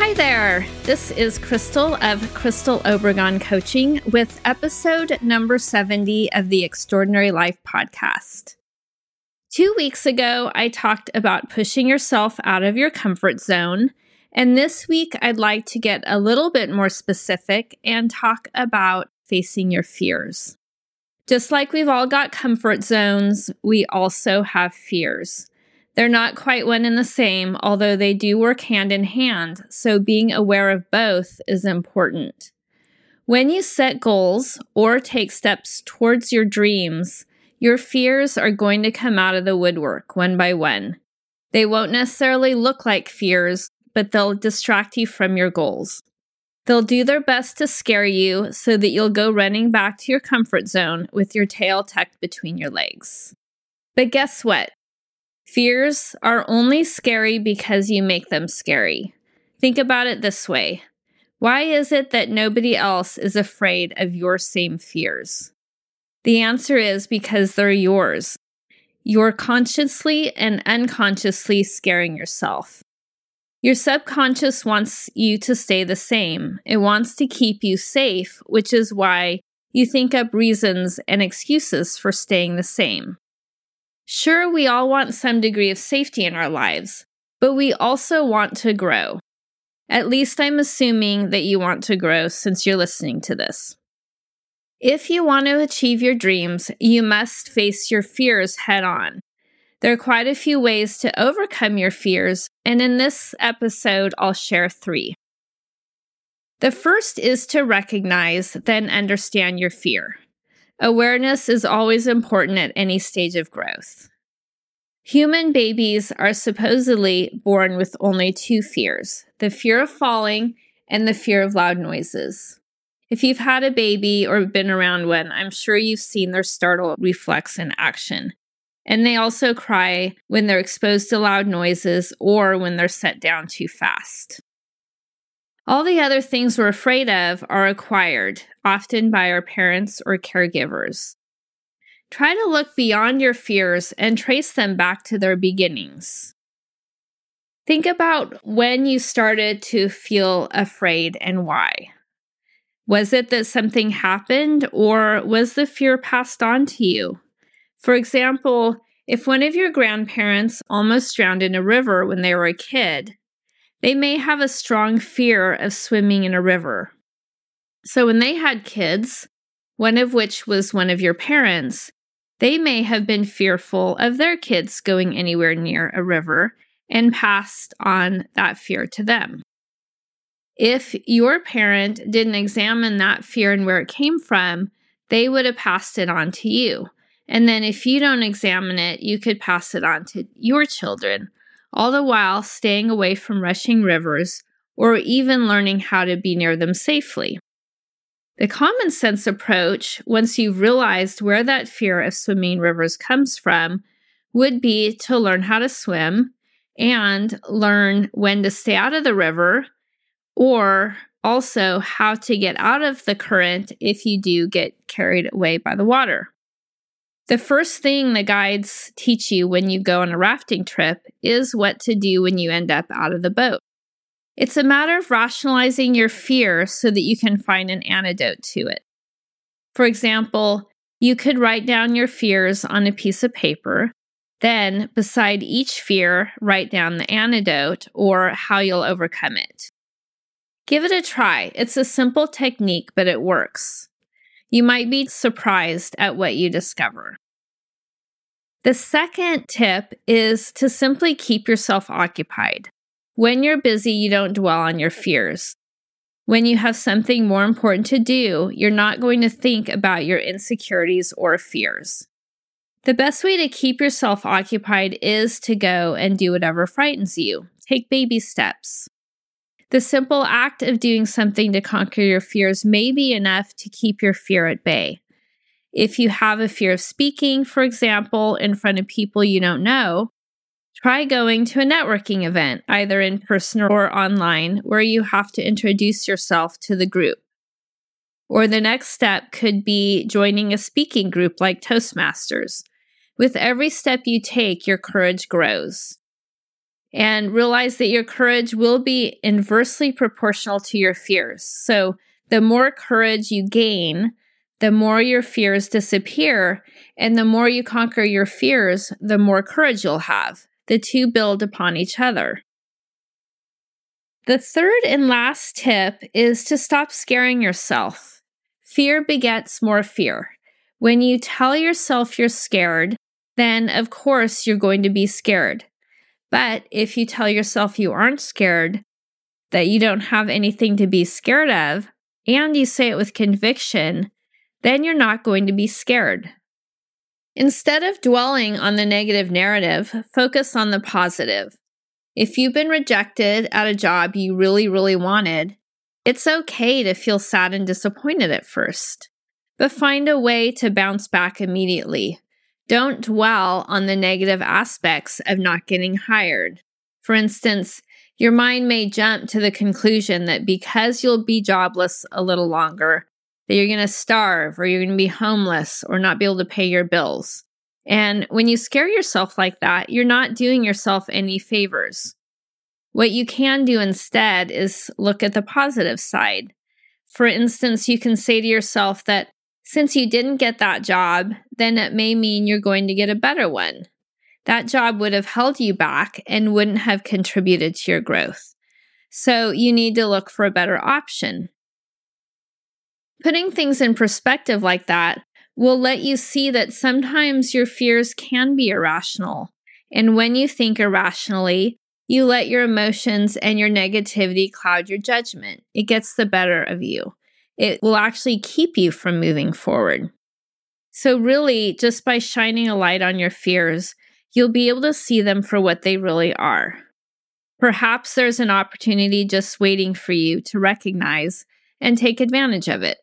Hi there. This is Crystal of Crystal Obregon Coaching with episode number 70 of the Extraordinary Life podcast. Two weeks ago, I talked about pushing yourself out of your comfort zone. And this week, I'd like to get a little bit more specific and talk about facing your fears. Just like we've all got comfort zones, we also have fears. They're not quite one and the same, although they do work hand in hand, so being aware of both is important. When you set goals or take steps towards your dreams, your fears are going to come out of the woodwork one by one. They won't necessarily look like fears, but they'll distract you from your goals. They'll do their best to scare you so that you'll go running back to your comfort zone with your tail tucked between your legs. But guess what? Fears are only scary because you make them scary. Think about it this way Why is it that nobody else is afraid of your same fears? The answer is because they're yours. You're consciously and unconsciously scaring yourself. Your subconscious wants you to stay the same. It wants to keep you safe, which is why you think up reasons and excuses for staying the same. Sure, we all want some degree of safety in our lives, but we also want to grow. At least I'm assuming that you want to grow since you're listening to this. If you want to achieve your dreams, you must face your fears head on. There are quite a few ways to overcome your fears, and in this episode, I'll share three. The first is to recognize, then understand your fear. Awareness is always important at any stage of growth. Human babies are supposedly born with only two fears the fear of falling and the fear of loud noises. If you've had a baby or been around one, I'm sure you've seen their startle reflex in action. And they also cry when they're exposed to loud noises or when they're set down too fast. All the other things we're afraid of are acquired, often by our parents or caregivers. Try to look beyond your fears and trace them back to their beginnings. Think about when you started to feel afraid and why. Was it that something happened, or was the fear passed on to you? For example, if one of your grandparents almost drowned in a river when they were a kid, they may have a strong fear of swimming in a river. So when they had kids, one of which was one of your parents, they may have been fearful of their kids going anywhere near a river and passed on that fear to them. If your parent didn't examine that fear and where it came from, they would have passed it on to you. And then if you don't examine it, you could pass it on to your children all the while staying away from rushing rivers or even learning how to be near them safely. The common sense approach, once you've realized where that fear of swimming rivers comes from, would be to learn how to swim and learn when to stay out of the river or also how to get out of the current if you do get carried away by the water. The first thing the guides teach you when you go on a rafting trip is what to do when you end up out of the boat. It's a matter of rationalizing your fear so that you can find an antidote to it. For example, you could write down your fears on a piece of paper. Then, beside each fear, write down the antidote or how you'll overcome it. Give it a try. It's a simple technique, but it works. You might be surprised at what you discover. The second tip is to simply keep yourself occupied. When you're busy, you don't dwell on your fears. When you have something more important to do, you're not going to think about your insecurities or fears. The best way to keep yourself occupied is to go and do whatever frightens you. Take baby steps. The simple act of doing something to conquer your fears may be enough to keep your fear at bay. If you have a fear of speaking, for example, in front of people you don't know, try going to a networking event, either in person or online, where you have to introduce yourself to the group. Or the next step could be joining a speaking group like Toastmasters. With every step you take, your courage grows. And realize that your courage will be inversely proportional to your fears. So the more courage you gain, the more your fears disappear. And the more you conquer your fears, the more courage you'll have. The two build upon each other. The third and last tip is to stop scaring yourself. Fear begets more fear. When you tell yourself you're scared, then of course you're going to be scared. But if you tell yourself you aren't scared, that you don't have anything to be scared of, and you say it with conviction, then you're not going to be scared. Instead of dwelling on the negative narrative, focus on the positive. If you've been rejected at a job you really, really wanted, it's okay to feel sad and disappointed at first, but find a way to bounce back immediately. Don't dwell on the negative aspects of not getting hired. For instance, your mind may jump to the conclusion that because you'll be jobless a little longer, that you're going to starve or you're going to be homeless or not be able to pay your bills. And when you scare yourself like that, you're not doing yourself any favors. What you can do instead is look at the positive side. For instance, you can say to yourself that since you didn't get that job, then it may mean you're going to get a better one. That job would have held you back and wouldn't have contributed to your growth. So you need to look for a better option. Putting things in perspective like that will let you see that sometimes your fears can be irrational. And when you think irrationally, you let your emotions and your negativity cloud your judgment. It gets the better of you it will actually keep you from moving forward. So, really, just by shining a light on your fears, you'll be able to see them for what they really are. Perhaps there's an opportunity just waiting for you to recognize and take advantage of it.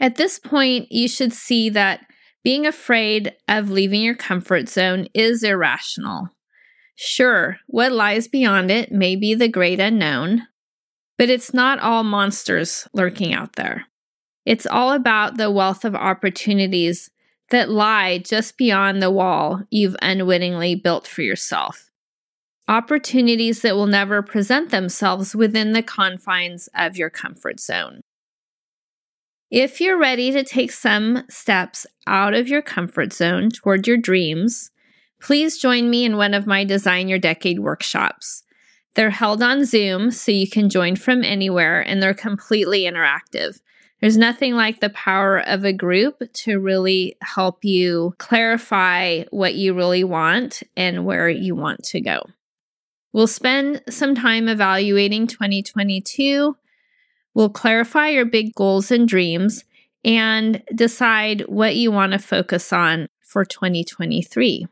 At this point, you should see that being afraid of leaving your comfort zone is irrational. Sure, what lies beyond it may be the great unknown, but it's not all monsters lurking out there. It's all about the wealth of opportunities that lie just beyond the wall you've unwittingly built for yourself. Opportunities that will never present themselves within the confines of your comfort zone. If you're ready to take some steps out of your comfort zone toward your dreams, please join me in one of my Design Your Decade workshops. They're held on Zoom, so you can join from anywhere, and they're completely interactive. There's nothing like the power of a group to really help you clarify what you really want and where you want to go. We'll spend some time evaluating 2022. We'll clarify your big goals and dreams and decide what you want to focus on for 2023.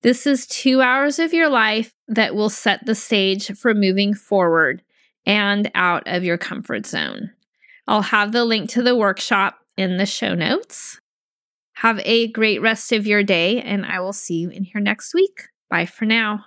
This is two hours of your life that will set the stage for moving forward and out of your comfort zone. I'll have the link to the workshop in the show notes. Have a great rest of your day, and I will see you in here next week. Bye for now.